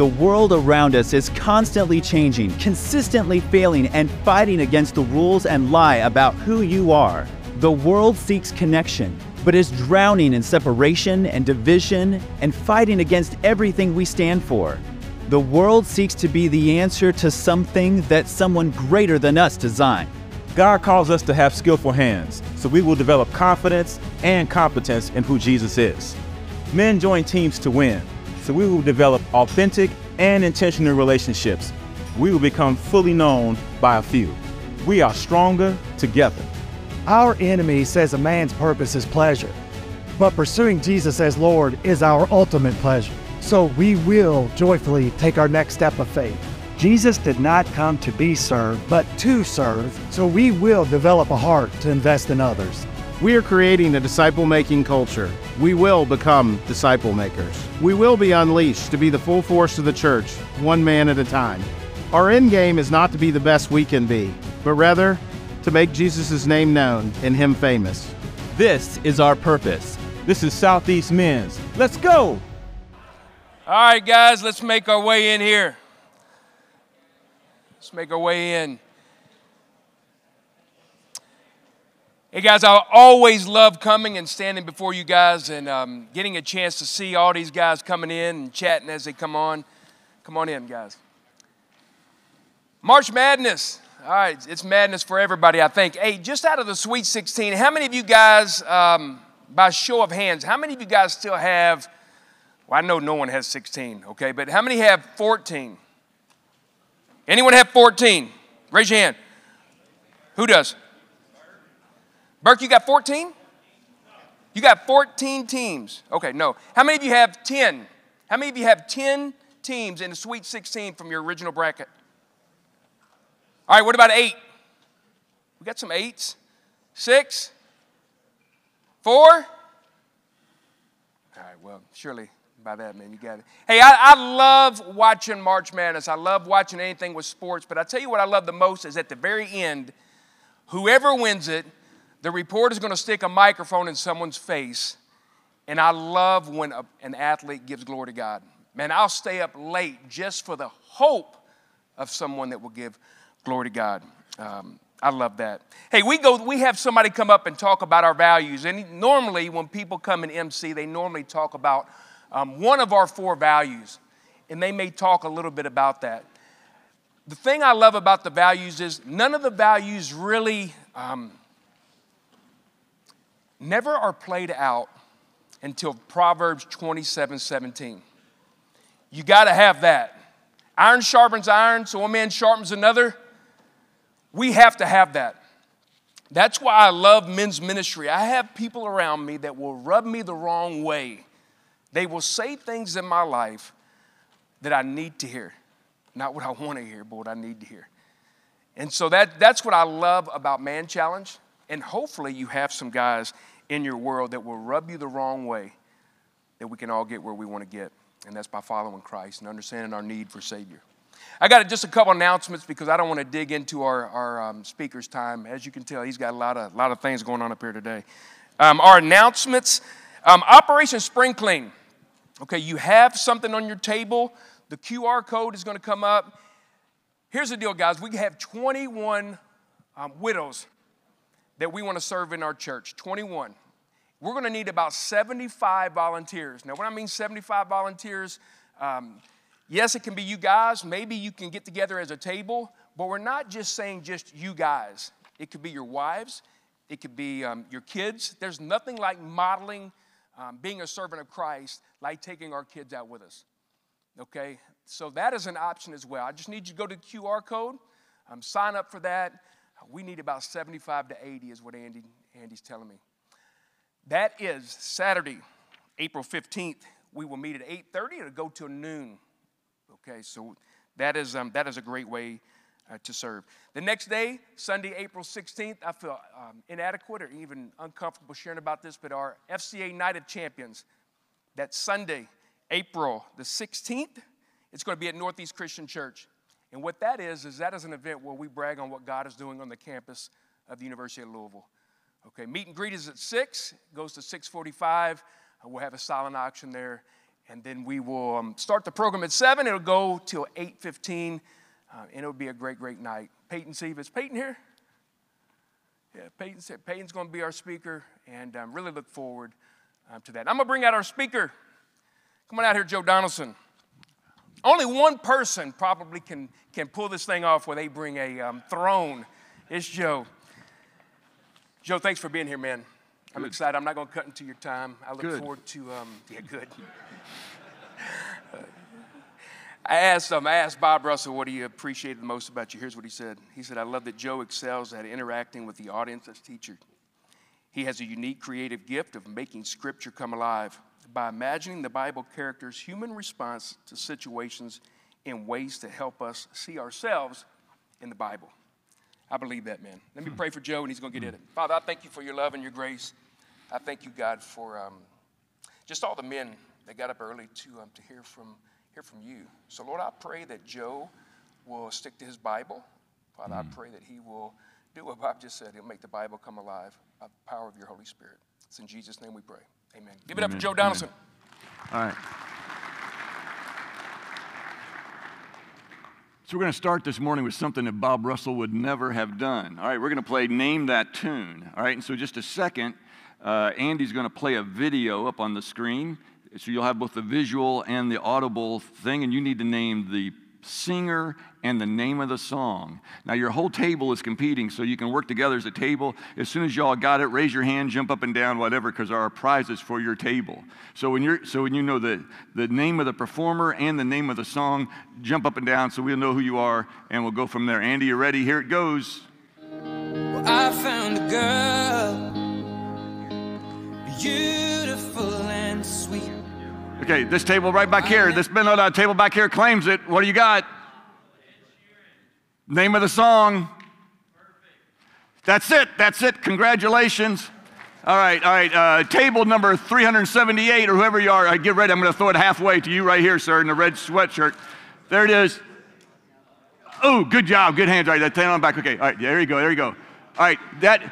The world around us is constantly changing, consistently failing, and fighting against the rules and lie about who you are. The world seeks connection, but is drowning in separation and division and fighting against everything we stand for. The world seeks to be the answer to something that someone greater than us designed. God calls us to have skillful hands, so we will develop confidence and competence in who Jesus is. Men join teams to win so we will develop authentic and intentional relationships. We will become fully known by a few. We are stronger together. Our enemy says a man's purpose is pleasure, but pursuing Jesus as Lord is our ultimate pleasure. So we will joyfully take our next step of faith. Jesus did not come to be served, but to serve, so we will develop a heart to invest in others. We are creating a disciple making culture. We will become disciple makers. We will be unleashed to be the full force of the church, one man at a time. Our end game is not to be the best we can be, but rather to make Jesus' name known and Him famous. This is our purpose. This is Southeast Men's. Let's go! All right, guys, let's make our way in here. Let's make our way in. Hey guys, I always love coming and standing before you guys and um, getting a chance to see all these guys coming in and chatting as they come on. Come on in, guys. March Madness. All right, it's madness for everybody, I think. Hey, just out of the Sweet 16, how many of you guys, um, by show of hands, how many of you guys still have, well, I know no one has 16, okay, but how many have 14? Anyone have 14? Raise your hand. Who does? Burke, you got 14? You got 14 teams. Okay, no. How many of you have 10? How many of you have 10 teams in the Sweet 16 from your original bracket? All right, what about eight? We got some eights. Six? Four? All right, well, surely by that, man, you got it. Hey, I, I love watching March Madness. I love watching anything with sports, but I tell you what I love the most is at the very end, whoever wins it, the reporter is going to stick a microphone in someone's face. And I love when a, an athlete gives glory to God. Man, I'll stay up late just for the hope of someone that will give glory to God. Um, I love that. Hey, we go. We have somebody come up and talk about our values. And normally, when people come in MC, they normally talk about um, one of our four values, and they may talk a little bit about that. The thing I love about the values is none of the values really um, never are played out until Proverbs 27 17. You got to have that. Iron sharpens iron, so one man sharpens another. We have to have that. That's why I love men's ministry. I have people around me that will rub me the wrong way. They will say things in my life that I need to hear. Not what I want to hear, but what I need to hear. And so that, that's what I love about Man Challenge. And hopefully, you have some guys in your world that will rub you the wrong way that we can all get where we want to get. And that's by following Christ and understanding our need for Savior. I got just a couple announcements because I don't want to dig into our, our um, speaker's time. As you can tell, he's got a lot of, lot of things going on up here today. Um, our announcements um, Operation Spring Clean. Okay, you have something on your table. The QR code is going to come up. Here's the deal, guys. We have 21 um, widows that we want to serve in our church 21. We're going to need about 75 volunteers. Now, when I mean 75 volunteers, um, yes, it can be you guys. Maybe you can get together as a table, but we're not just saying just you guys. It could be your wives, it could be um, your kids. There's nothing like modeling um, being a servant of Christ like taking our kids out with us. Okay? So that is an option as well. I just need you to go to the QR code, um, sign up for that. We need about 75 to 80, is what Andy, Andy's telling me. That is Saturday, April 15th. we will meet at 8.30. It'll go till noon. Okay, so that is, um, that is a great way uh, to serve. The next day, Sunday, April 16th, I feel um, inadequate or even uncomfortable sharing about this, but our FCA Night of Champions, that Sunday, April the 16th, it's going to be at Northeast Christian Church. And what that is, is that is an event where we brag on what God is doing on the campus of the University of Louisville. Okay, meet and greet is at 6, goes to 645. Uh, we'll have a silent auction there. And then we will um, start the program at 7. It'll go till 8.15. Uh, and it'll be a great, great night. Peyton Siva, Peyton here? Yeah, Peyton, Peyton's going to be our speaker. And I um, really look forward um, to that. I'm going to bring out our speaker. Come on out here, Joe Donaldson. Only one person probably can, can pull this thing off where they bring a um, throne. It's Joe. Joe, thanks for being here, man. I'm excited. I'm not going to cut into your time. I look good. forward to, um, yeah, good. I asked um, I asked Bob Russell what he appreciated the most about you. Here's what he said. He said, "I love that Joe excels at interacting with the audience as teacher. He has a unique creative gift of making Scripture come alive by imagining the Bible characters' human response to situations in ways to help us see ourselves in the Bible." I believe that, man. Let me pray for Joe, and he's going to get in it. Father, I thank you for your love and your grace. I thank you, God, for um, just all the men that got up early to, um, to hear, from, hear from you. So, Lord, I pray that Joe will stick to his Bible. Father, mm. I pray that he will do what Bob just said. He'll make the Bible come alive by the power of your Holy Spirit. It's in Jesus' name we pray. Amen. Give it Amen. up for Joe Donaldson. Amen. All right. So we're going to start this morning with something that Bob Russell would never have done. All right, we're going to play Name That Tune. All right, and so just a second, uh, Andy's going to play a video up on the screen. So you'll have both the visual and the audible thing, and you need to name the singer and the name of the song. Now, your whole table is competing, so you can work together as a table. As soon as y'all got it, raise your hand, jump up and down, whatever, because there are prizes for your table. So when, you're, so when you know the, the name of the performer and the name of the song, jump up and down so we'll know who you are, and we'll go from there. Andy, you ready? Here it goes. Well, I found a girl, sweet. Okay, this table right back here, this no, table back here claims it. What do you got? Name of the song. That's it. That's it. Congratulations. All right, all right. Uh, table number 378, or whoever you are, I get ready. I'm going to throw it halfway to you right here, sir, in the red sweatshirt. There it is. Oh, good job. Good hands. All right, that's on back. Okay, all right, there you go. There you go. All right, that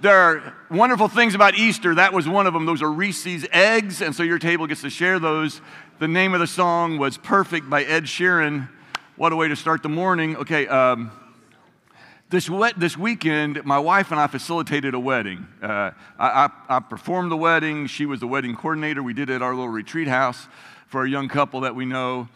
there are wonderful things about Easter. That was one of them. Those are Reese's eggs, and so your table gets to share those. The name of the song was Perfect by Ed Sheeran. What a way to start the morning. Okay, um, this, this weekend, my wife and I facilitated a wedding. Uh, I, I, I performed the wedding. She was the wedding coordinator. We did it at our little retreat house for a young couple that we know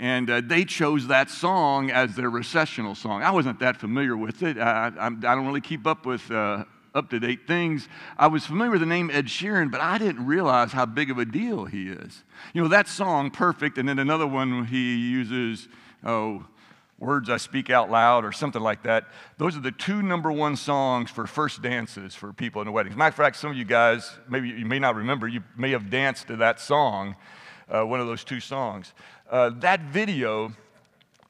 and uh, they chose that song as their recessional song. I wasn't that familiar with it. I, I, I don't really keep up with uh, up to date things. I was familiar with the name Ed Sheeran, but I didn't realize how big of a deal he is. You know, that song, Perfect, and then another one he uses, oh, Words I Speak Out Loud or something like that. Those are the two number one songs for first dances for people in the weddings. Matter of fact, some of you guys, maybe you may not remember, you may have danced to that song, uh, one of those two songs. Uh, that video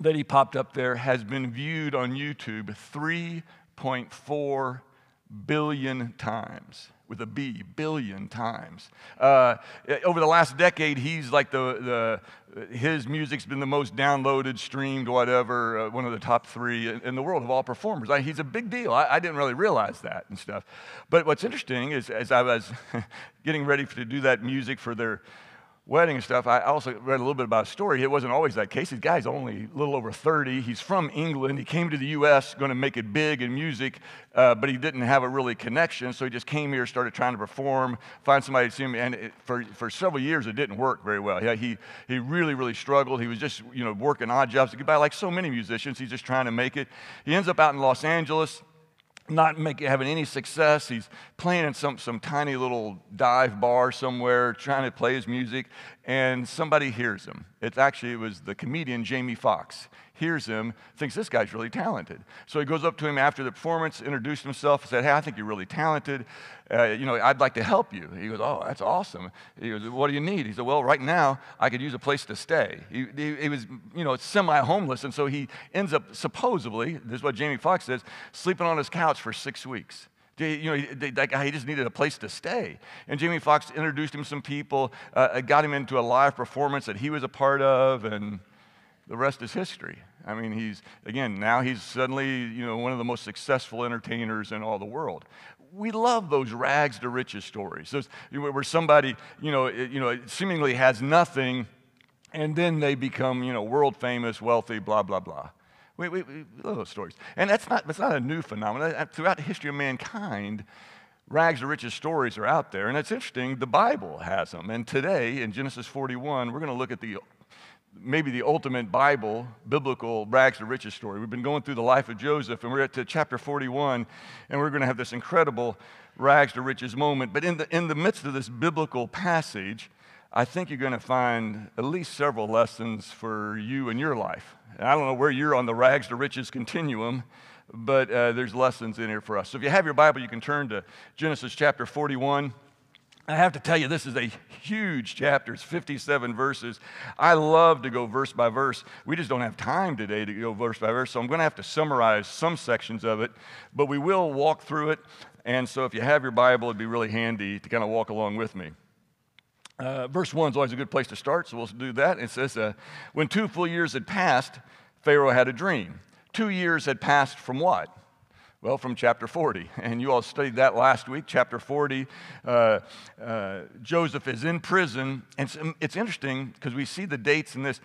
that he popped up there has been viewed on YouTube 3.4 billion times with a B, billion times. Uh, over the last decade, he's like the, the, his music's been the most downloaded, streamed, whatever, uh, one of the top three in, in, the world of all performers. I, he's a big deal. I, I, didn't really realize that and stuff. But what's interesting is, as I was getting ready to do that music for their wedding stuff, I also read a little bit about a story. It wasn't always that case. This guy's only a little over 30. He's from England. He came to the U.S. going to make it big in music, uh, but he didn't have a really connection. So he just came here, started trying to perform, find somebody to see him. And it, for, for several years, it didn't work very well. Yeah, he, he really, really struggled. He was just, you know, working odd jobs like so many musicians. He's just trying to make it. He ends up out in Los Angeles not having any success. He's playing in some, some tiny little dive bar somewhere, trying to play his music, and somebody hears him. It's actually, it was the comedian Jamie Foxx. Hears him, thinks this guy's really talented. So he goes up to him after the performance, introduced himself, said, Hey, I think you're really talented. Uh, you know, I'd like to help you. He goes, Oh, that's awesome. He goes, What do you need? He said, Well, right now, I could use a place to stay. He, he, he was, you know, semi homeless, and so he ends up, supposedly, this is what Jamie Foxx says, sleeping on his couch for six weeks. You know, that guy, he just needed a place to stay. And Jamie Foxx introduced him some people, uh, got him into a live performance that he was a part of, and the rest is history. I mean, he's, again, now he's suddenly, you know, one of the most successful entertainers in all the world. We love those rags to riches stories, those, where somebody, you know, you know, seemingly has nothing, and then they become, you know, world famous, wealthy, blah, blah, blah. We, we, we love those stories. And that's not, that's not a new phenomenon. Throughout the history of mankind, rags to riches stories are out there. And it's interesting, the Bible has them. And today, in Genesis 41, we're going to look at the maybe the ultimate Bible, biblical rags to riches story. We've been going through the life of Joseph, and we're at to chapter 41, and we're going to have this incredible rags to riches moment. But in the, in the midst of this biblical passage, I think you're going to find at least several lessons for you in your life. And I don't know where you're on the rags to riches continuum, but uh, there's lessons in here for us. So if you have your Bible, you can turn to Genesis chapter 41. I have to tell you, this is a huge chapter. It's 57 verses. I love to go verse by verse. We just don't have time today to go verse by verse, so I'm going to have to summarize some sections of it, but we will walk through it. And so if you have your Bible, it'd be really handy to kind of walk along with me. Uh, verse 1 is always a good place to start, so we'll do that. It says, uh, When two full years had passed, Pharaoh had a dream. Two years had passed from what? Well, from chapter 40. And you all studied that last week. Chapter 40, uh, uh, Joseph is in prison. And it's, it's interesting because we see the dates in this.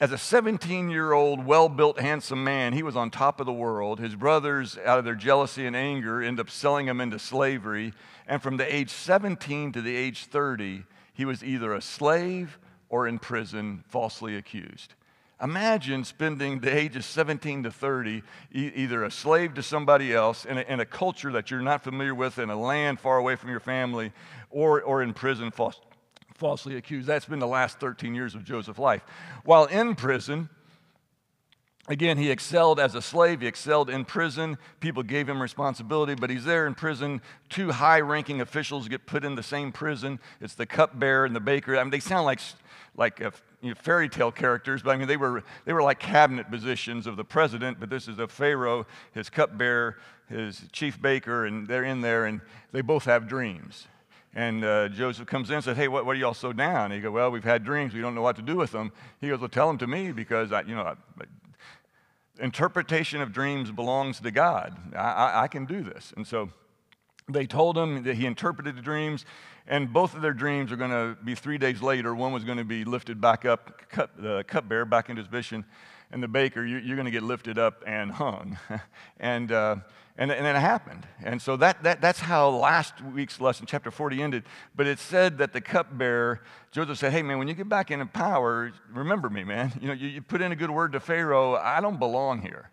As a 17 year old, well built, handsome man, he was on top of the world. His brothers, out of their jealousy and anger, end up selling him into slavery. And from the age 17 to the age 30, he was either a slave or in prison, falsely accused. Imagine spending the ages 17 to 30 e- either a slave to somebody else in a, in a, culture that you're not familiar with, in a land far away from your family, or, or in prison false, falsely accused. That's been the last 13 years of Joseph's life. While in prison, Again, he excelled as a slave. He excelled in prison. People gave him responsibility, but he's there in prison. Two high ranking officials get put in the same prison. It's the cupbearer and the baker. I mean, they sound like, like a you know, fairy tale characters, but I mean, they were, they were like cabinet positions of the president, but this is a Pharaoh, his cupbearer, his chief baker, and they're in there, and they both have dreams. And uh, Joseph comes in and says, Hey, what, what, are y'all so down? And he goes, Well, we've had dreams. We don't know what to do with them. He goes, Well, tell them to me because, I, you know, I, interpretation of dreams belongs to God. I, I, I can do this. And so they told him that he interpreted the dreams. And both of their dreams are going to be three days later. One was going to be lifted back up, cut, the cupbearer back into his position, and the baker, you, are going to get lifted up and hung. and, uh, and, and then it happened. And so that, that, that's how last week's lesson, chapter 40, ended. But it said that the cupbearer, Joseph said, Hey, man, when you get back into power, remember me, man. You know, you, you put in a good word to Pharaoh. I don't belong here.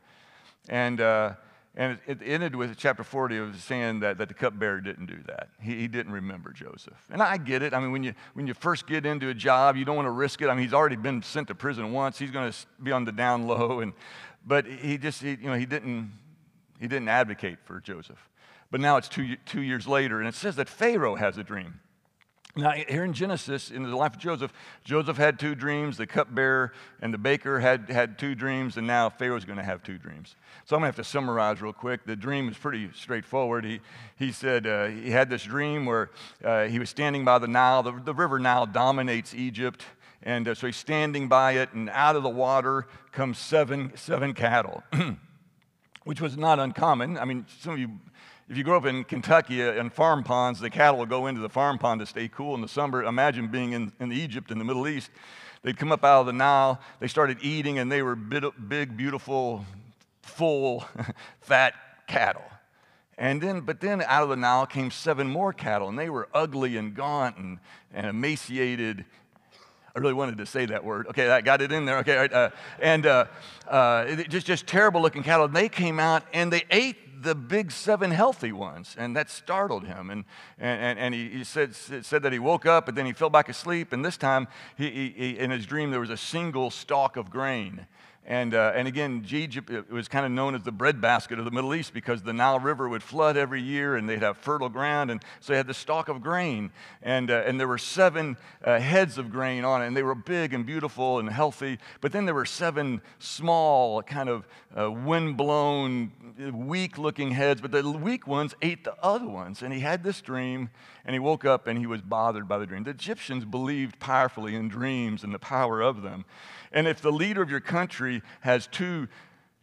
And, uh, and it, it, ended with chapter 40 of saying that, that the cupbearer didn't do that. He, he didn't remember Joseph. And I get it. I mean, when you, when you first get into a job, you don't want to risk it. I mean, he's already been sent to prison once. He's going to be on the down low. And, but he just, he, you know, he didn't, he didn't advocate for Joseph. But now it's two, two years later, and it says that Pharaoh has a dream. Now, here in Genesis, in the life of Joseph, Joseph had two dreams, the cupbearer and the baker had, had two dreams, and now Pharaoh's going to have two dreams. So I'm going to have to summarize real quick. The dream is pretty straightforward. He, he said uh, he had this dream where uh, he was standing by the Nile. The, the river Nile dominates Egypt, and uh, so he's standing by it, and out of the water comes seven, seven cattle, which was not uncommon. I mean, some of you if you grow up in Kentucky in uh, farm ponds, the cattle will go into the farm pond to stay cool in the summer. Imagine being in, in Egypt in the Middle East. They'd come up out of the Nile, they started eating, and they were big, beautiful, full, fat cattle. And then, but then out of the Nile came seven more cattle, and they were ugly and gaunt and, and emaciated. I really wanted to say that word. Okay, I got it in there. Okay, uh, and uh, uh, just just terrible looking cattle. And they came out and they ate the big seven healthy ones. And that startled him. And, and, and he, he said, said that he woke up and then he fell back asleep. And this time, he, he, in his dream, there was a single stalk of grain And, uh, and again, Egypt was kind of known as the breadbasket of the Middle East because the Nile River would flood every year and they'd have fertile ground. And so they had the stalk of grain. And, uh, and there were seven uh, heads of grain on it. And they were big and beautiful and healthy. But then there were seven small, kind of uh, wind-blown, weak-looking heads. But the weak ones ate the other ones. And he had this dream. And he woke up and he was bothered by the dream. The Egyptians believed powerfully in dreams and the power of them. And if the leader of your country has two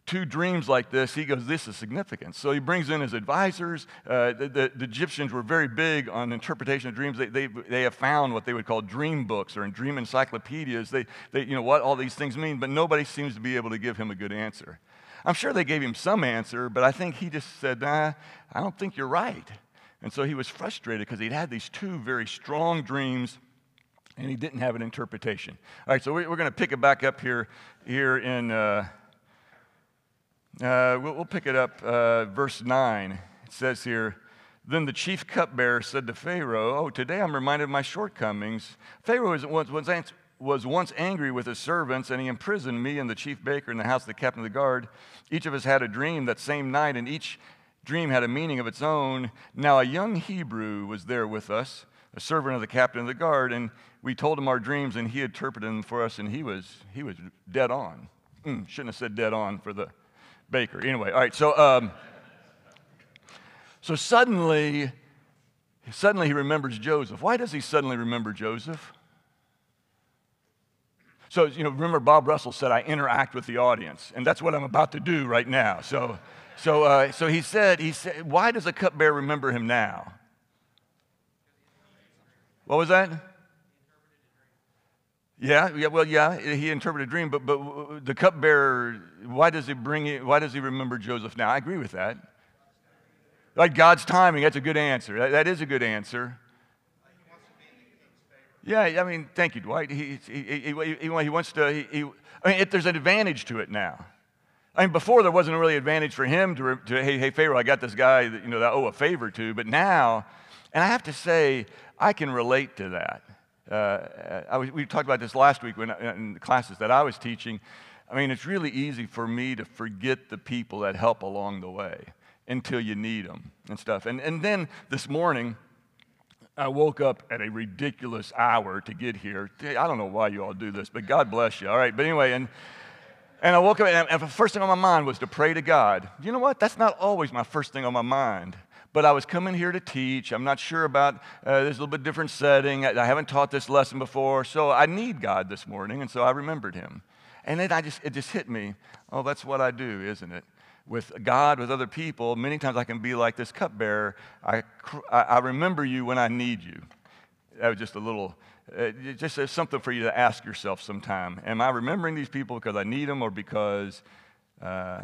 two dreams like this, he goes, This is significant. So he brings in his advisors. Uh, the, the, the, Egyptians were very big on interpretation of dreams. They, they, they have found what they would call dream books or dream encyclopedias. They, they, you know, what all these things mean, but nobody seems to be able to give him a good answer. I'm sure they gave him some answer, but I think he just said, Nah, I don't think you're right. And so he was frustrated because he'd had these two very strong dreams and he didn't have an interpretation. All right, so we're going to pick it back up here, here in, uh, uh, we'll, we'll, pick it up, uh, verse 9. It says here, Then the chief cupbearer said to Pharaoh, Oh, today I'm reminded of my shortcomings. Pharaoh was, was, was once angry with his servants, and he imprisoned me and the chief baker in the house of the captain of the guard. Each of us had a dream that same night, and each dream had a meaning of its own. Now a young Hebrew was there with us, a servant of the captain of the guard, and we told him our dreams and he interpreted them for us and he was, he was dead on. Mm, shouldn't have said dead on for the baker. Anyway, all right, so, um, so suddenly, suddenly he remembers Joseph. Why does he suddenly remember Joseph? So, you know, remember Bob Russell said, I interact with the audience, and that's what I'm about to do right now. So, so, uh, so he said, he said, why does a cupbearer remember him now? What was that? Yeah, yeah, well, yeah, he interpreted a dream, but, but uh, the cupbearer, why does he bring it, why does he remember Joseph now? I agree with that. Like God's timing, that's a good answer. that, that is a good answer. Yeah, I mean, thank you, Dwight. He, he, he, he, he wants to, he, he, I mean, if there's an advantage to it now. I mean, before there wasn't really advantage for him to, to hey, hey, Pharaoh, I got this guy that, you know, that I owe a favor to, but now, and I have to say, I can relate to that. Uh, was, we talked about this last week when, in the classes that I was teaching. I mean, it's really easy for me to forget the people that help along the way until you need them and stuff. And, and then this morning, I woke up at a ridiculous hour to get here. I don't know why you all do this, but God bless you. All right, but anyway, and, and I woke up, and, and the first thing on my mind was to pray to God. You know what? That's not always my first thing on my mind but I was coming here to teach. I'm not sure about uh, this little bit different setting. I, I, haven't taught this lesson before, so I need God this morning, and so I remembered Him. And then I just it just hit me. Oh, that's what I do, isn't it? With God, with other people, many times I can be like this cupbearer. I, I remember you when I need you. That was just a little, uh, just something for you to ask yourself sometime. Am I remembering these people because I need them or because uh,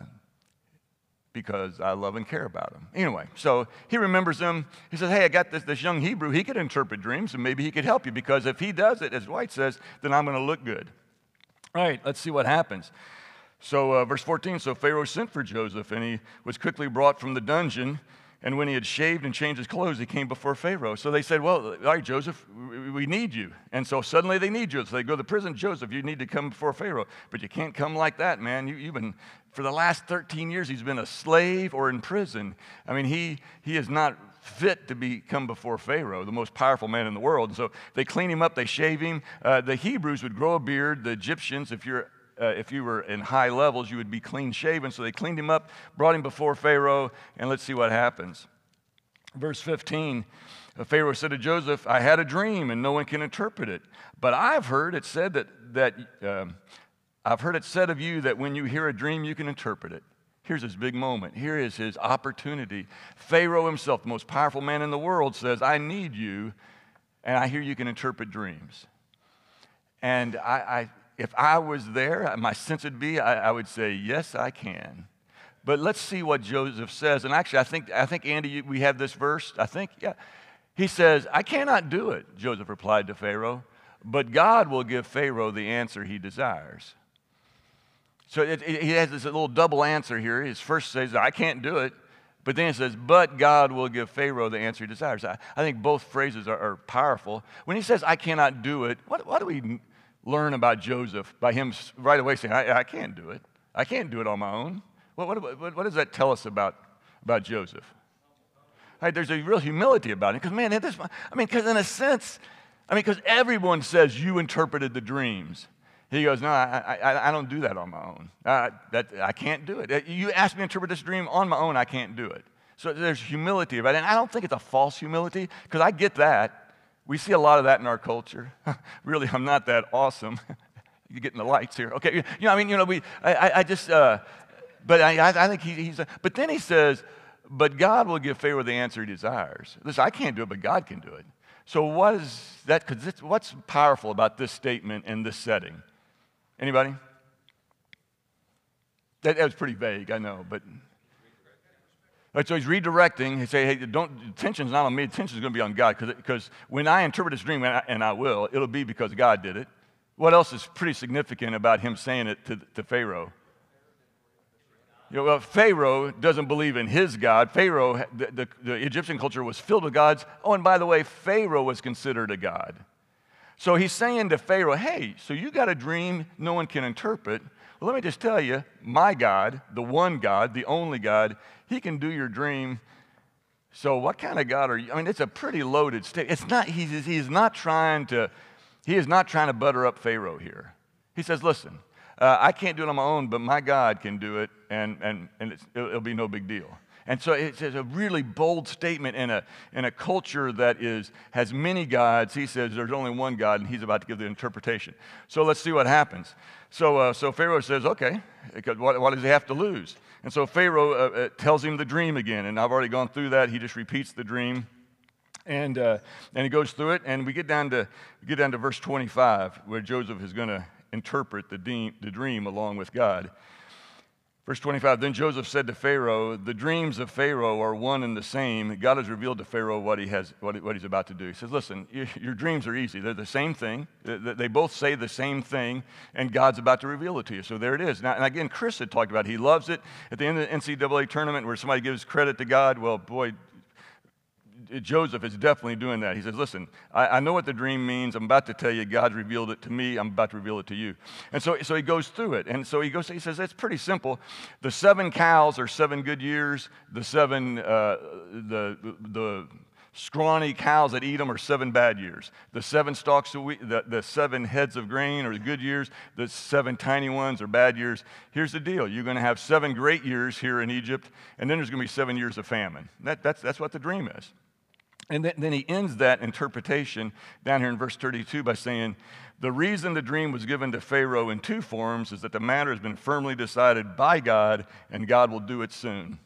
because I love and care about him. Anyway, so he remembers them. He says, Hey, I got this, this young Hebrew. He could interpret dreams and maybe he could help you because if he does it, as Dwight says, then I'm going to look good. All right, let's see what happens. So, uh, verse 14 So Pharaoh sent for Joseph and he was quickly brought from the dungeon. And when he had shaved and changed his clothes, he came before Pharaoh. So they said, Well, all right, Joseph, we need you. And so suddenly they need you. So they go to prison, Joseph, you need to come before Pharaoh. But you can't come like that, man. You, have been, for the last 13 years, he's been a slave or in prison. I mean, he, he is not fit to be come before Pharaoh, the most powerful man in the world. And so they clean him up, they shave him. Uh, the Hebrews would grow a beard. The Egyptians, if you're uh, if you were in high levels, you would be clean shaven. So they cleaned him up, brought him before Pharaoh, and let's see what happens. Verse 15 uh, Pharaoh said to Joseph, I had a dream and no one can interpret it. But I've heard it said that, that uh, I've heard it said of you that when you hear a dream, you can interpret it. Here's his big moment. Here is his opportunity. Pharaoh himself, the most powerful man in the world, says, I need you, and I hear you can interpret dreams. And I, I if I was there, my sense would be I, I would say, Yes, I can. But let's see what Joseph says. And actually, I think, I think Andy, we have this verse. I think, yeah. He says, I cannot do it, Joseph replied to Pharaoh, but God will give Pharaoh the answer he desires. So it, it, he has this little double answer here. His first says, I can't do it. But then it says, but God will give Pharaoh the answer he desires. I, I think both phrases are, are, powerful. When he says, I cannot do it, what, what do we learn about Joseph by him right away saying, I, I can't do it. I can't do it on my own. What, what, what, what does that tell us about, about Joseph? Right, there's a real humility about it. Because, man, this, I mean, because in a sense, I mean, because everyone says you interpreted the dreams. He goes, No, I, I, I don't do that on my own. Uh, that, I can't do it. You ask me to interpret this dream on my own, I can't do it. So there's humility about it. And I don't think it's a false humility, because I get that. We see a lot of that in our culture. really, I'm not that awesome. You're getting the lights here. Okay, you know, I mean, you know, we, I, I just, uh, but I, I think he, he's, a, but then he says, but God will give Pharaoh the answer he desires. Listen, I can't do it, but God can do it. So what is that? Because what's powerful about this statement in this setting? Anybody? That, that was pretty vague, I know, but. Right, so he's redirecting. He say, "Hey, don't attention's not on me. Attention's going to be on God, because when I interpret this dream, and I, and I, will, it'll be because God did it. What else is pretty significant about him saying it to, to Pharaoh? You know, well, Pharaoh doesn't believe in his God. Pharaoh, the, the, the, Egyptian culture was filled with gods. Oh, and by the way, Pharaoh was considered a god. So he's saying to Pharaoh, hey, so you got a dream no one can interpret. Well, let me just tell you, my God, the one God, the only God, he can do your dream. So what kind of God are you? I mean, it's a pretty loaded state. It's not, he's, he's not trying to, he is not trying to butter up Pharaoh here. He says, listen, uh, I can't do it on my own, but my God can do it, and, and, and it'll be no big deal. And so it's a really bold statement in a, in a culture that is, has many gods. He says there's only one God, and he's about to give the interpretation. So let's see what happens. So, uh, so Pharaoh says, okay, what, what, does he have to lose? And so Pharaoh uh, uh, tells him the dream again, and I've already gone through that. He just repeats the dream. And, uh, and he goes through it, and we get down to, get down to verse 25, where Joseph is going to interpret the, de- the dream along with God. Verse 25 Then Joseph said to Pharaoh, The dreams of Pharaoh are one and the same. God has revealed to Pharaoh what, he has, what, what he's about to do. He says, Listen, your dreams are easy. They're the same thing. They both say the same thing, and God's about to reveal it to you. So there it is. Now, and again, Chris had talked about it. He loves it. At the end of the NCAA tournament where somebody gives credit to God, well, boy, Joseph is definitely doing that. He says, Listen, I, I, know what the dream means. I'm about to tell you. God revealed it to me. I'm about to reveal it to you. And so, so he goes through it. And so he goes, he says, It's pretty simple. The seven cows are seven good years. The seven, uh, the, the scrawny cows that eat them are seven bad years. The seven stalks of wheat, the, the seven heads of grain are the good years. The seven tiny ones are bad years. Here's the deal you're going to have seven great years here in Egypt, and then there's going to be seven years of famine. That, that's, that's what the dream is. And then, then, he ends that interpretation down here in verse 32 by saying, The reason the dream was given to Pharaoh in two forms is that the matter has been firmly decided by God, and God will do it soon.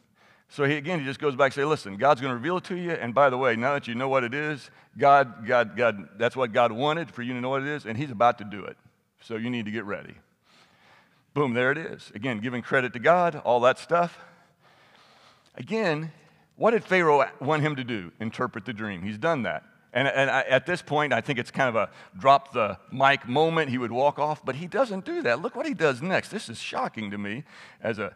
So he, again, he just goes back and say, Listen, God's going to reveal it to you. And by the way, now that you know what it is, God, God, God, that's what God wanted for you to know what it is, and he's about to do it. So you need to get ready. Boom, there it is. Again, giving credit to God, all that stuff. Again, what did Pharaoh want him to do? Interpret the dream. He's done that. And, and I, at this point, I think it's kind of a drop the mic moment. He would walk off, but he doesn't do that. Look what he does next. This is shocking to me as a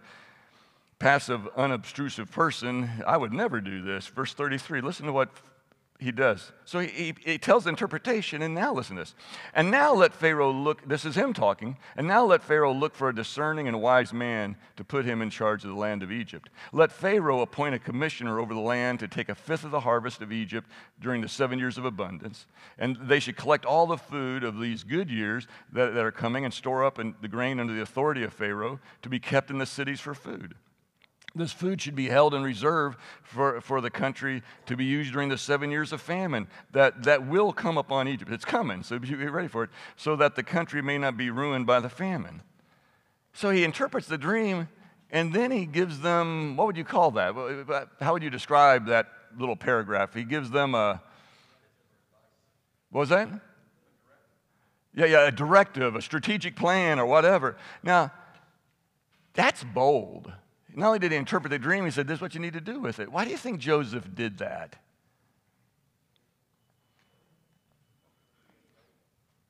passive, unobtrusive person. I would never do this. Verse 33, listen to what he does. So he, he, he, tells interpretation, and now listen to this. And now let Pharaoh look, this is him talking, and now let Pharaoh look for a discerning and wise man to put him in charge of the land of Egypt. Let Pharaoh appoint a commissioner over the land to take a fifth of the harvest of Egypt during the seven years of abundance. And they should collect all the food of these good years that, that are coming and store up in the grain under the authority of Pharaoh to be kept in the cities for food. This food should be held in reserve for, for the country to be used during the seven years of famine that, that will come upon Egypt. It's coming, so be ready for it, so that the country may not be ruined by the famine. So he interprets the dream, and then he gives them what would you call that? Uh, uh, how would you describe that little paragraph? He gives them a what was that? Yeah, yeah, a directive, a strategic plan, or whatever. Now, that's bold. Not only did he interpret the dream, he said, This is what you need to do with it. Why do you think Joseph did that?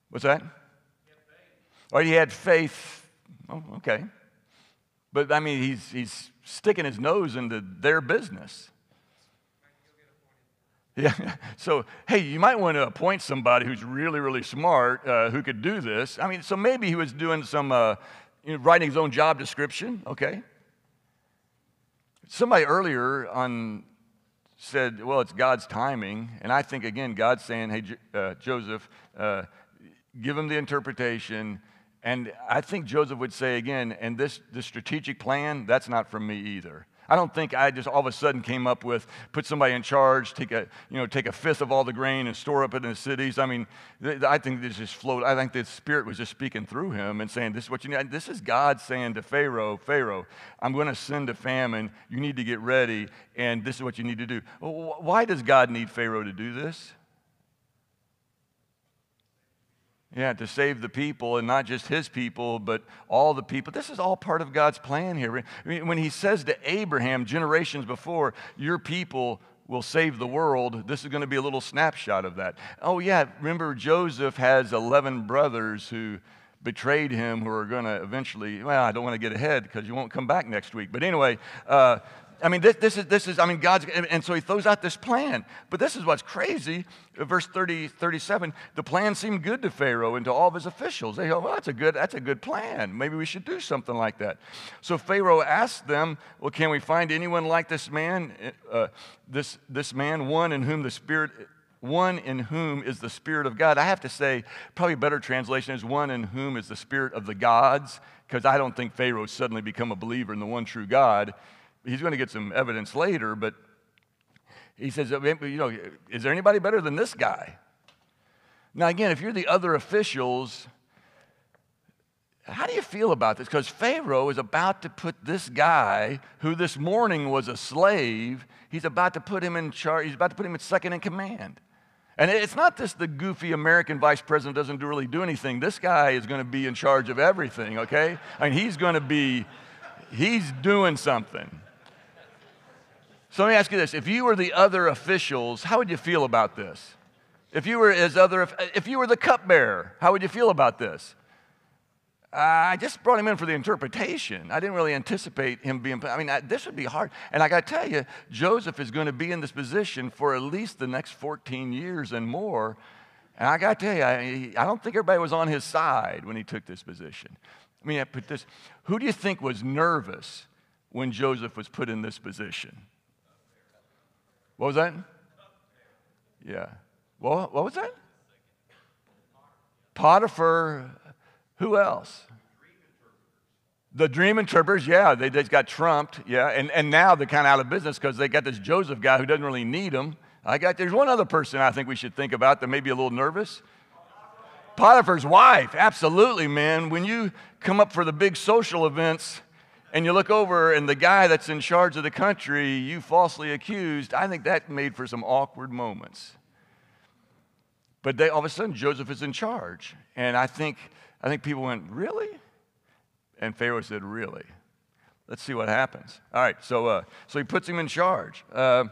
What's that? Or he had faith. Oh, okay. But I mean, he's, he's sticking his nose into their business. Yeah. So, hey, you might want to appoint somebody who's really, really smart uh, who could do this. I mean, so maybe he was doing some, uh, you know, writing his own job description, okay? Somebody earlier on said, well, it's God's timing. And I think, again, God's saying, hey, uh, Joseph, uh, give him the interpretation. And I think Joseph would say again, and this, this strategic plan, that's not from me either. I don't think I just all of a sudden came up with put somebody in charge, take a you know take a fifth of all the grain and store up it in the cities. I mean, th- I think this just flowed. I think the Spirit was just speaking through him and saying, "This is what you need." This is God saying to Pharaoh, "Pharaoh, I'm going to send a famine. You need to get ready, and this is what you need to do." Why does God need Pharaoh to do this? Yeah, to save the people and not just his people, but all the people. This is all part of God's plan here. When he says to Abraham generations before, Your people will save the world, this is going to be a little snapshot of that. Oh, yeah, remember Joseph has 11 brothers who betrayed him who are going to eventually, well, I don't want to get ahead because you won't come back next week. But anyway, uh, I mean, this, this, is, this is, I mean, God's, and so he throws out this plan. But this is what's crazy. Verse 30, 37, the plan seemed good to Pharaoh and to all of his officials. They go, well, that's a good, that's a good plan. Maybe we should do something like that. So Pharaoh asked them, well, can we find anyone like this man, uh, this, this man, one in whom the Spirit, one in whom is the Spirit of God. I have to say, probably better translation is one in whom is the Spirit of the gods, because I don't think Pharaoh suddenly become a believer in the one true God he's going to get some evidence later, but he says, oh, you know, is there anybody better than this guy? Now, again, if you're the other officials, how do you feel about this? Because Pharaoh is about to put this guy, who this morning was a slave, he's about to put him in charge, he's about to put him in second in command. And it's not just the goofy American vice president doesn't really do anything. This guy is going to be in charge of everything, okay? I mean, he's going to be, he's doing something. So let me ask you this. If you were the other officials, how would you feel about this? If you were as other, if you were the cupbearer, how would you feel about this? Uh, I just brought him in for the interpretation. I didn't really anticipate him being, I mean, I, this would be hard. And I got to tell you, Joseph is going to be in this position for at least the next 14 years and more. And I got to tell you, I, I don't think everybody was on his side when he took this position. I mean, I put this, who do you think was nervous when Joseph was put in this position? What was that? Yeah. Well, what was that? Potiphar. Who else? The dream interpreters, yeah, they just got trumped, yeah, and, and now they're kind of out of business because they got this Joseph guy who doesn't really need them. I got there's one other person I think we should think about that may be a little nervous. Potiphar's wife, absolutely, man. When you come up for the big social events, and you look over and the guy that's in charge of the country you falsely accused, I think that made for some awkward moments. But they, all of a sudden, Joseph is in charge. And I think, I think people went, Really? And Pharaoh said, Really? Let's see what happens. All right, so, uh, so he puts him in charge. Uh,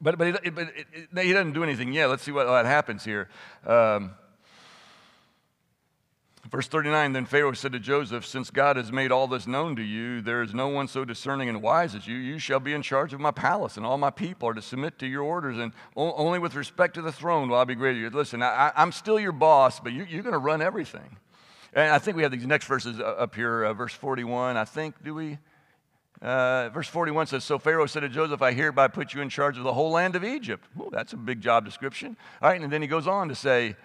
but but, he, but it, it, he doesn't do anything yet. Let's see what, what happens here. Um, Verse 39 Then Pharaoh said to Joseph, Since God has made all this known to you, there is no one so discerning and wise as you. You shall be in charge of my palace, and all my people are to submit to your orders, and only with respect to the throne will I be greater. Listen, I, am still your boss, but you, are going to run everything. And I think we have these next verses up here, uh, verse 41. I think, do we? Uh, verse 41 says, So Pharaoh said to Joseph, I hereby put you in charge of the whole land of Egypt. Ooh, that's a big job description. All right, and then he goes on to say,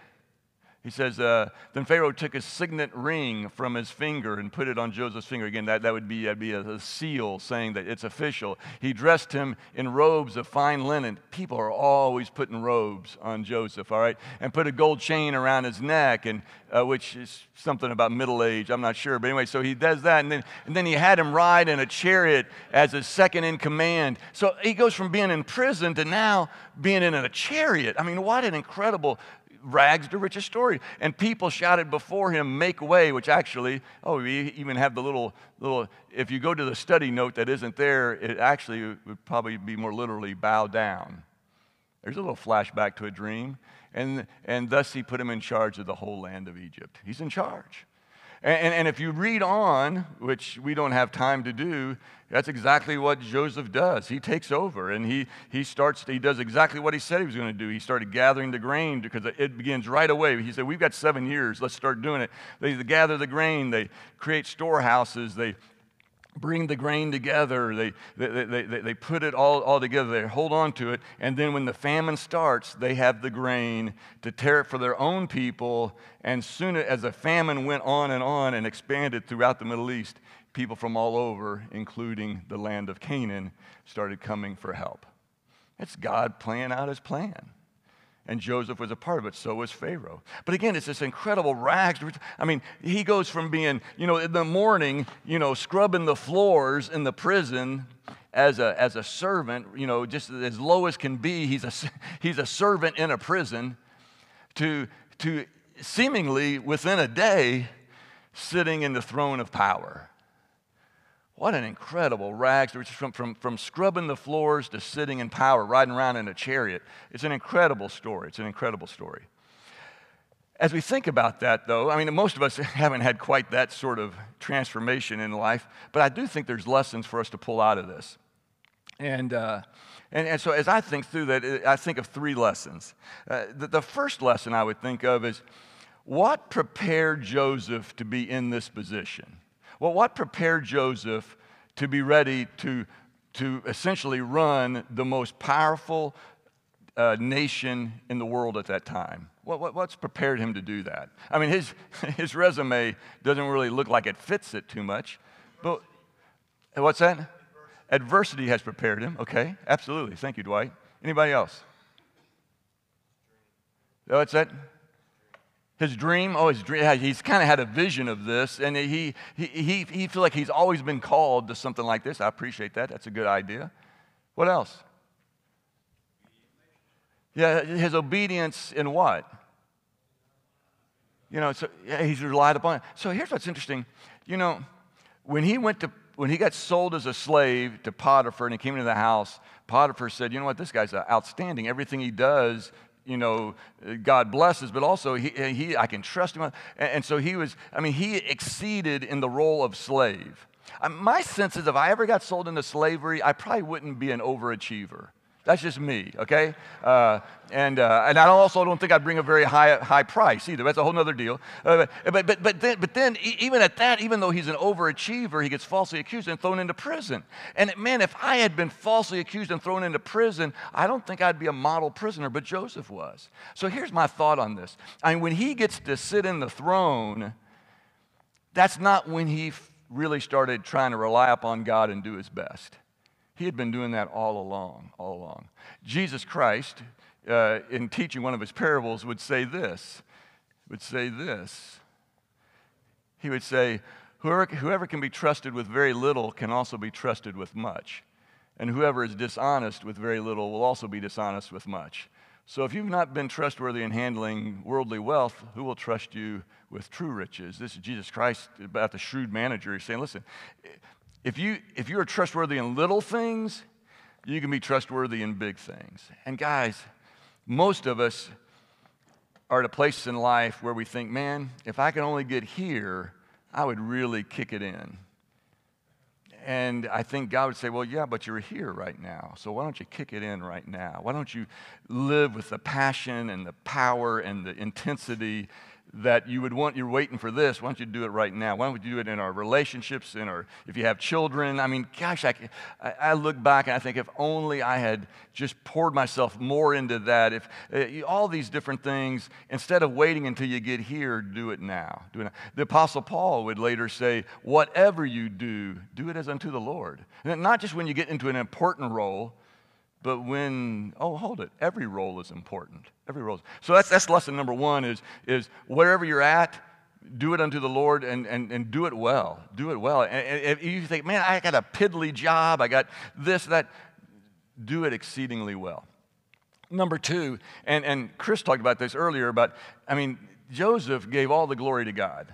he says, uh, Then Pharaoh took a signet ring from his finger and put it on Joseph's finger. Again, that, that would be, that'd be a, a, seal saying that it's official. He dressed him in robes of fine linen. People are always putting robes on Joseph, all right? And put a gold chain around his neck, and, uh, which is something about middle age. I'm not sure. But anyway, so he does that. And then, and then he had him ride in a chariot as his second in command. So he goes from being in prison to now being in a chariot. I mean, what an incredible rags to riches story. And people shouted before him, Make way, which actually, oh, we even have the little, little, if you go to the study note that isn't there, it actually would probably be more literally bow down. There's a little flashback to a dream. And, and thus he put him in charge of the whole land of Egypt. He's in charge. And, and if you read on, which we don't have time to do, that's exactly what Joseph does. He takes over and he, he starts, he does exactly what he said he was going to do. He started gathering the grain because it begins right away. He said, We've got seven years, let's start doing it. They gather the grain, they create storehouses, they bring the grain together, they, they, they, they, they put it all, all together, they hold on to it, and then when the famine starts, they have the grain to tear it for their own people. And soon as the famine went on and on and expanded throughout the Middle East, people from all over, including the land of Canaan, started coming for help. It's God playing out his plan. And Joseph was a part of it, so was Pharaoh. But again, it's this incredible rags. I mean, he goes from being, you know, in the morning, you know, scrubbing the floors in the prison as a, as a servant, you know, just as low as can be. He's a, he's a servant in a prison to, to seemingly within a day sitting in the throne of power. What an incredible rags, from, from, from scrubbing the floors to sitting in power, riding around in a chariot. It's an incredible story. It's an incredible story. As we think about that, though, I mean, most of us haven't had quite that sort of transformation in life, but I do think there's lessons for us to pull out of this. And, uh, and, and so as I think through that, I think of three lessons. Uh, the, the first lesson I would think of is what prepared Joseph to be in this position? Well, what prepared Joseph to be ready to, to essentially run the most powerful uh, nation in the world at that time? What, what, what's prepared him to do that? I mean, his, his resume doesn't really look like it fits it too much. But what's that? Adversity has prepared him. Okay, absolutely. Thank you, Dwight. Anybody else? What's that? His dream, oh, his dream, he's kind of had a vision of this, and he, he, he, he feels like he's always been called to something like this. I appreciate that. That's a good idea. What else? Yeah, his obedience in what? You know, so yeah, he's relied upon. So here's what's interesting. You know, when he went to when he got sold as a slave to Potiphar and he came into the house, Potiphar said, You know what, this guy's outstanding. Everything he does you know, God blesses, but also he, he I can trust him. And, so he was, I mean, he exceeded in the role of slave. Uh, my sense is if I ever got sold into slavery, I probably wouldn't be an overachiever. That's just me, okay? Uh, and, uh, and I also don't think I'd bring a very high, high price either. That's a whole other deal. Uh, but, but, but, then, but then, even at that, even though he's an overachiever, he gets falsely accused and thrown into prison. And man, if I had been falsely accused and thrown into prison, I don't think I'd be a model prisoner, but Joseph was. So here's my thought on this. I mean, when he gets to sit in the throne, that's not when he really started trying to rely upon God and do his best. He had been doing that all along, all along. Jesus Christ, uh, in teaching one of his parables, would say this, would say this. He would say, whoever, whoever can be trusted with very little can also be trusted with much. And whoever is dishonest with very little will also be dishonest with much. So if you've not been trustworthy in handling worldly wealth, who will trust you with true riches? This is Jesus Christ about the shrewd manager. He's saying, listen, if you if you are trustworthy in little things, you can be trustworthy in big things. And guys, most of us are at a place in life where we think, man, if I can only get here, I would really kick it in. And I think God would say, well, yeah, but you're here right now. So why don't you kick it in right now? Why don't you live with the passion and the power and the intensity that you would want, you're waiting for this, why don't you do it right now? Why don't we do it in our relationships, in our, if you have children? I mean, gosh, I, I look back and I think if only I had just poured myself more into that, if uh, all these different things, instead of waiting until you get here, do it now. Do it now. The Apostle Paul would later say, whatever you do, do it as unto the Lord. And not just when you get into an important role, but when, oh, hold it, every role is important. Every role. Is, so that's, that's lesson number one is, is wherever you're at, do it unto the Lord and, and, and do it well. Do it well. And if you think, man, I got a piddly job, I got this, that, do it exceedingly well. Number two, and, and Chris talked about this earlier, but I mean, Joseph gave all the glory to God.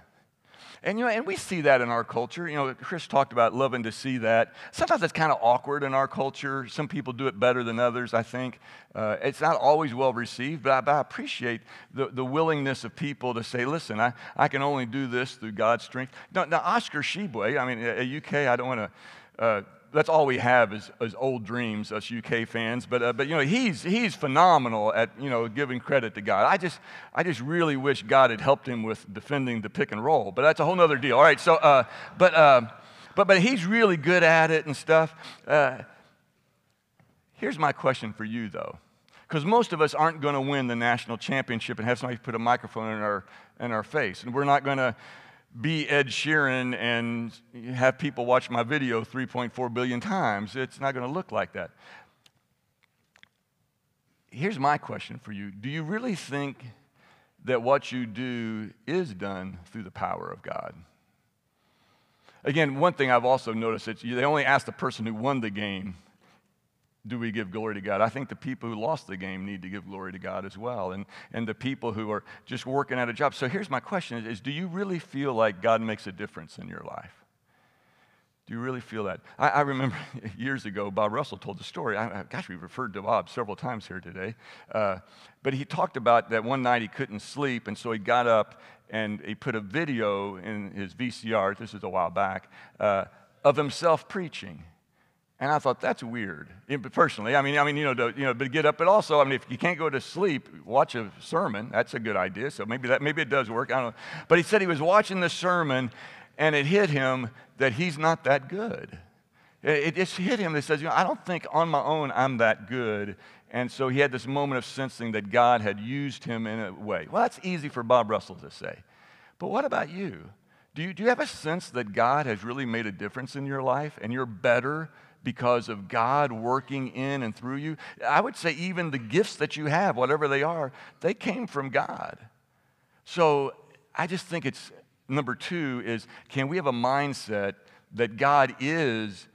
And, you know, and we see that in our culture. You know, Chris talked about loving to see that. Sometimes it's kind of awkward in our culture. Some people do it better than others, I think. Uh, it's not always well received, but I, but I appreciate the, the willingness of people to say, listen, I, I can only do this through God's strength. Now, now Oscar Tshiebwe, I mean, at UK, I don't want to. Uh, that's all we have is, is, old dreams, us UK fans. But, uh, but you know, he's, he's phenomenal at, you know, giving credit to God. I just, I just really wish God had helped him with defending the pick and roll. But that's a whole other deal. All right, so, uh, but, uh, but, but he's really good at it and stuff. Uh, here's my question for you, though. Because most of us aren't going to win the national championship and have somebody put a microphone in our, in our face. And we're not going to be Ed Sheeran and have people watch my video 3.4 billion times. It's not going to look like that. Here's my question for you Do you really think that what you do is done through the power of God? Again, one thing I've also noticed is they only ask the person who won the game do we give glory to God? I think the people who lost the game need to give glory to God as well, and, and the people who are just working at a job. So here's my question is, is do you really feel like God makes a difference in your life? Do you really feel that? I, I remember years ago, Bob Russell told the story. I, gosh, we've referred to Bob several times here today. Uh, but he talked about that one night he couldn't sleep, and so he got up and he put a video in his VCR, this is a while back, uh, of himself preaching. And I thought that's weird, personally. I mean, I mean, you know, to, you know, but get up. But also, I mean, if you can't go to sleep, watch a sermon. That's a good idea. So maybe that, maybe it does work. I don't know. But he said he was watching the sermon, and it hit him that he's not that good. It, just hit him. That says, you know, I don't think on my own I'm that good. And so he had this moment of sensing that God had used him in a way. Well, that's easy for Bob Russell to say. But what about you? Do you, do you have a sense that God has really made a difference in your life and you're better because of God working in and through you. I would say, even the gifts that you have, whatever they are, they came from God. So I just think it's number two is can we have a mindset that God is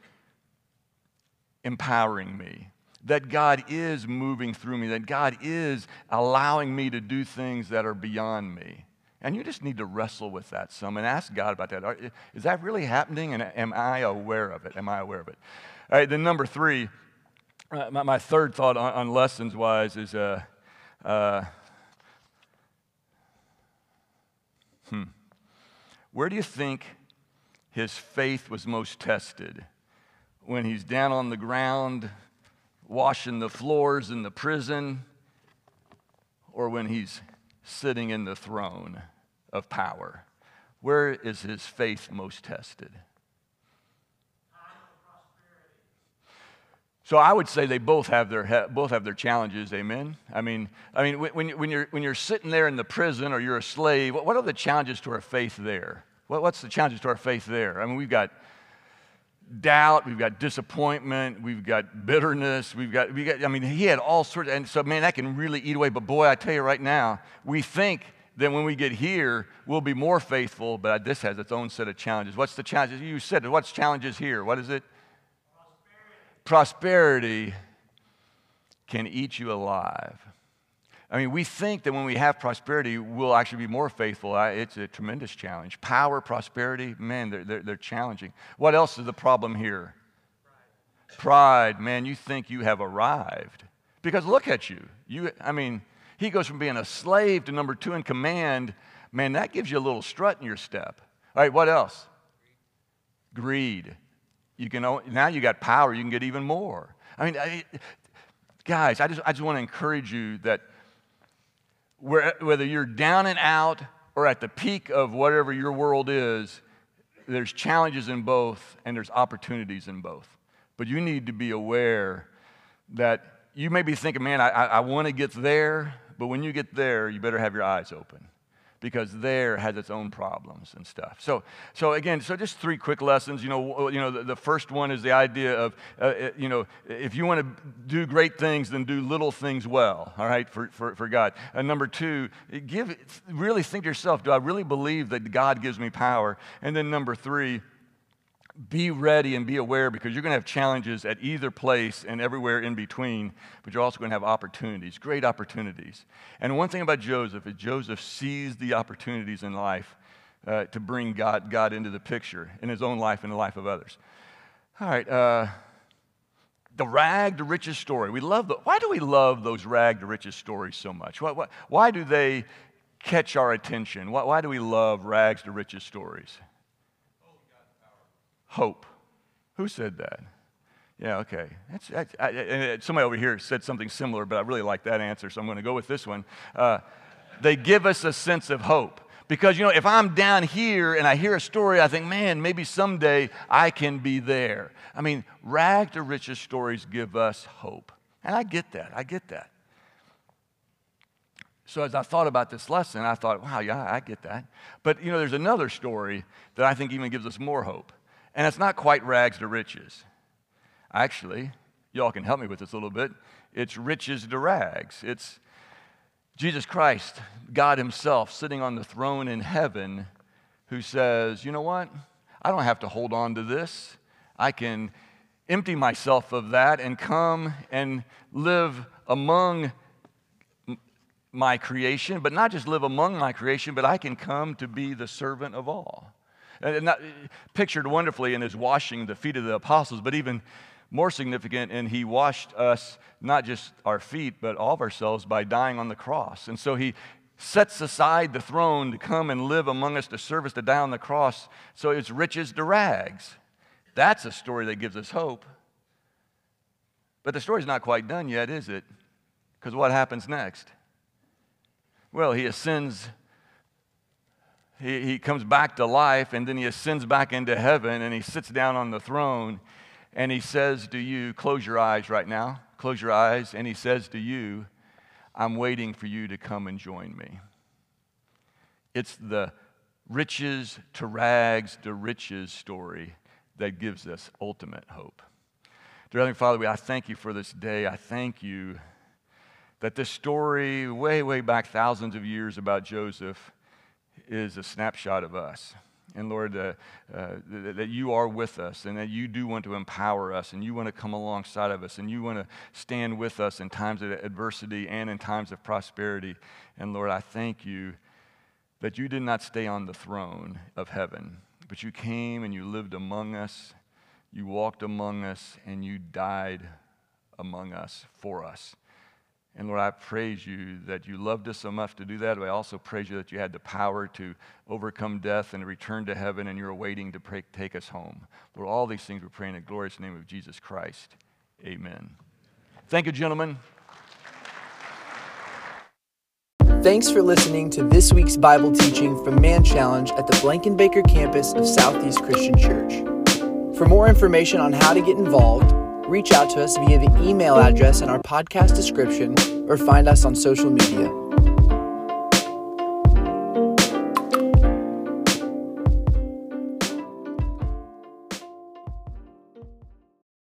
empowering me? That God is moving through me, that God is allowing me to do things that are beyond me. And you just need to wrestle with that some and ask God about that. Is that really happening? And am I aware of it? Am I aware of it? All right, then number three, uh, my, my, third thought on, on lessons wise is uh, uh, hmm, where do you think his faith was most tested? When he's down on the ground washing the floors in the prison, or when he's sitting in the throne of power? Where is his faith most tested? So I would say they both have their both have their challenges. Amen. I mean, I mean, when, when you're when you're sitting there in the prison or you're a slave, what, are the challenges to our faith there? What, what's the challenges to our faith there? I mean, we've got doubt, we've got disappointment, we've got bitterness, we've got we got. I mean, he had all sorts, and so man, that can really eat away. But boy, I tell you right now, we think that when we get here, we'll be more faithful. But this has its own set of challenges. What's the challenges? You said What's challenges here? What is it? Prosperity can eat you alive. I mean, we think that when we have prosperity, we'll actually be more faithful. It's a tremendous challenge. Power, prosperity, man, they're, they're, they're challenging. What else is the problem here? Pride. Pride, man, you think you have arrived. Because look at you. you. I mean, he goes from being a slave to number two in command. Man, that gives you a little strut in your step. All right, what else? Greed. You can now you got power, you can get even more. I mean, I, guys, I just, I just want to encourage you that whether you're down and out or at the peak of whatever your world is, there's challenges in both and there's opportunities in both. But you need to be aware that you may be thinking, man, I, I want to get there, but when you get there, you better have your eyes open because there has its own problems and stuff. So, so again, so just three quick lessons. You know, you know, the, the first one is the idea of, uh, uh you know, if you want to do great things, then do little things well. All right, for for, for God. And number two, give really think to yourself, do I really believe that God gives me power? And then number three be ready and be aware because you're going to have challenges at either place and everywhere in between, but you're also going to have opportunities, great opportunities. And one thing about Joseph is Joseph seized the opportunities in life uh, to bring God, God into the picture in his own life and the life of others. All right. Uh, the rag to riches story. We love the, why do we love those rag to riches stories so much? Why, why, why do they catch our attention? Why, why do we love rags to riches stories? Hope. Who said that? Yeah, okay. That's, that's, I, somebody over here said something similar, but I really like that answer, so I'm going to go with this one. Uh, they give us a sense of hope. Because, you know, if I'm down here and I hear a story, I think, man, maybe someday I can be there. I mean, rag to riches stories give us hope. And I get that. I get that. So as I thought about this lesson, I thought, wow, yeah, I get that. But, you know, there's another story that I think even gives us more hope. And it's not quite rags to riches. Actually, y'all can help me with this a little bit. It's riches to rags. It's Jesus Christ, God Himself, sitting on the throne in heaven, who says, You know what? I don't have to hold on to this. I can empty myself of that and come and live among my creation, but not just live among my creation, but I can come to be the servant of all. And that, pictured wonderfully in his washing the feet of the apostles, but even more significant, and he washed us, not just our feet, but all of ourselves by dying on the cross. And so he sets aside the throne to come and live among us, to serve us, to die on the cross. So it's riches to rags. That's a story that gives us hope. But the story's not quite done yet, is it? Because what happens next? Well, he ascends, he, he comes back to life, and then he ascends back into heaven, and he sits down on the throne, and he says to you, Close your eyes right now, close your eyes, and he says to you, I'm waiting for you to come and join me. It's the riches to rags to riches story that gives us ultimate hope. Dear Heavenly Father, I thank you for this day. I thank you that this story, way, way back thousands of years about Joseph, is a snapshot of us. And Lord, uh, uh, that you are with us and that you do want to empower us and you want to come alongside of us and you want to stand with us in times of adversity and in times of prosperity. And Lord, I thank you that you did not stay on the throne of heaven, but you came and you lived among us, you walked among us, and you died among us for us. And Lord, I praise you that you loved us so much to do that. But I also praise you that you had the power to overcome death and return to heaven, and you're waiting to pray, take us home. Lord, all these things we pray in the glorious name of Jesus Christ. Amen. Thank you, gentlemen. Thanks for listening to this week's Bible teaching from Man Challenge at the Blankenbaker campus of Southeast Christian Church. For more information on how to get involved, reach out to us via the email address in our podcast description or find us on social media.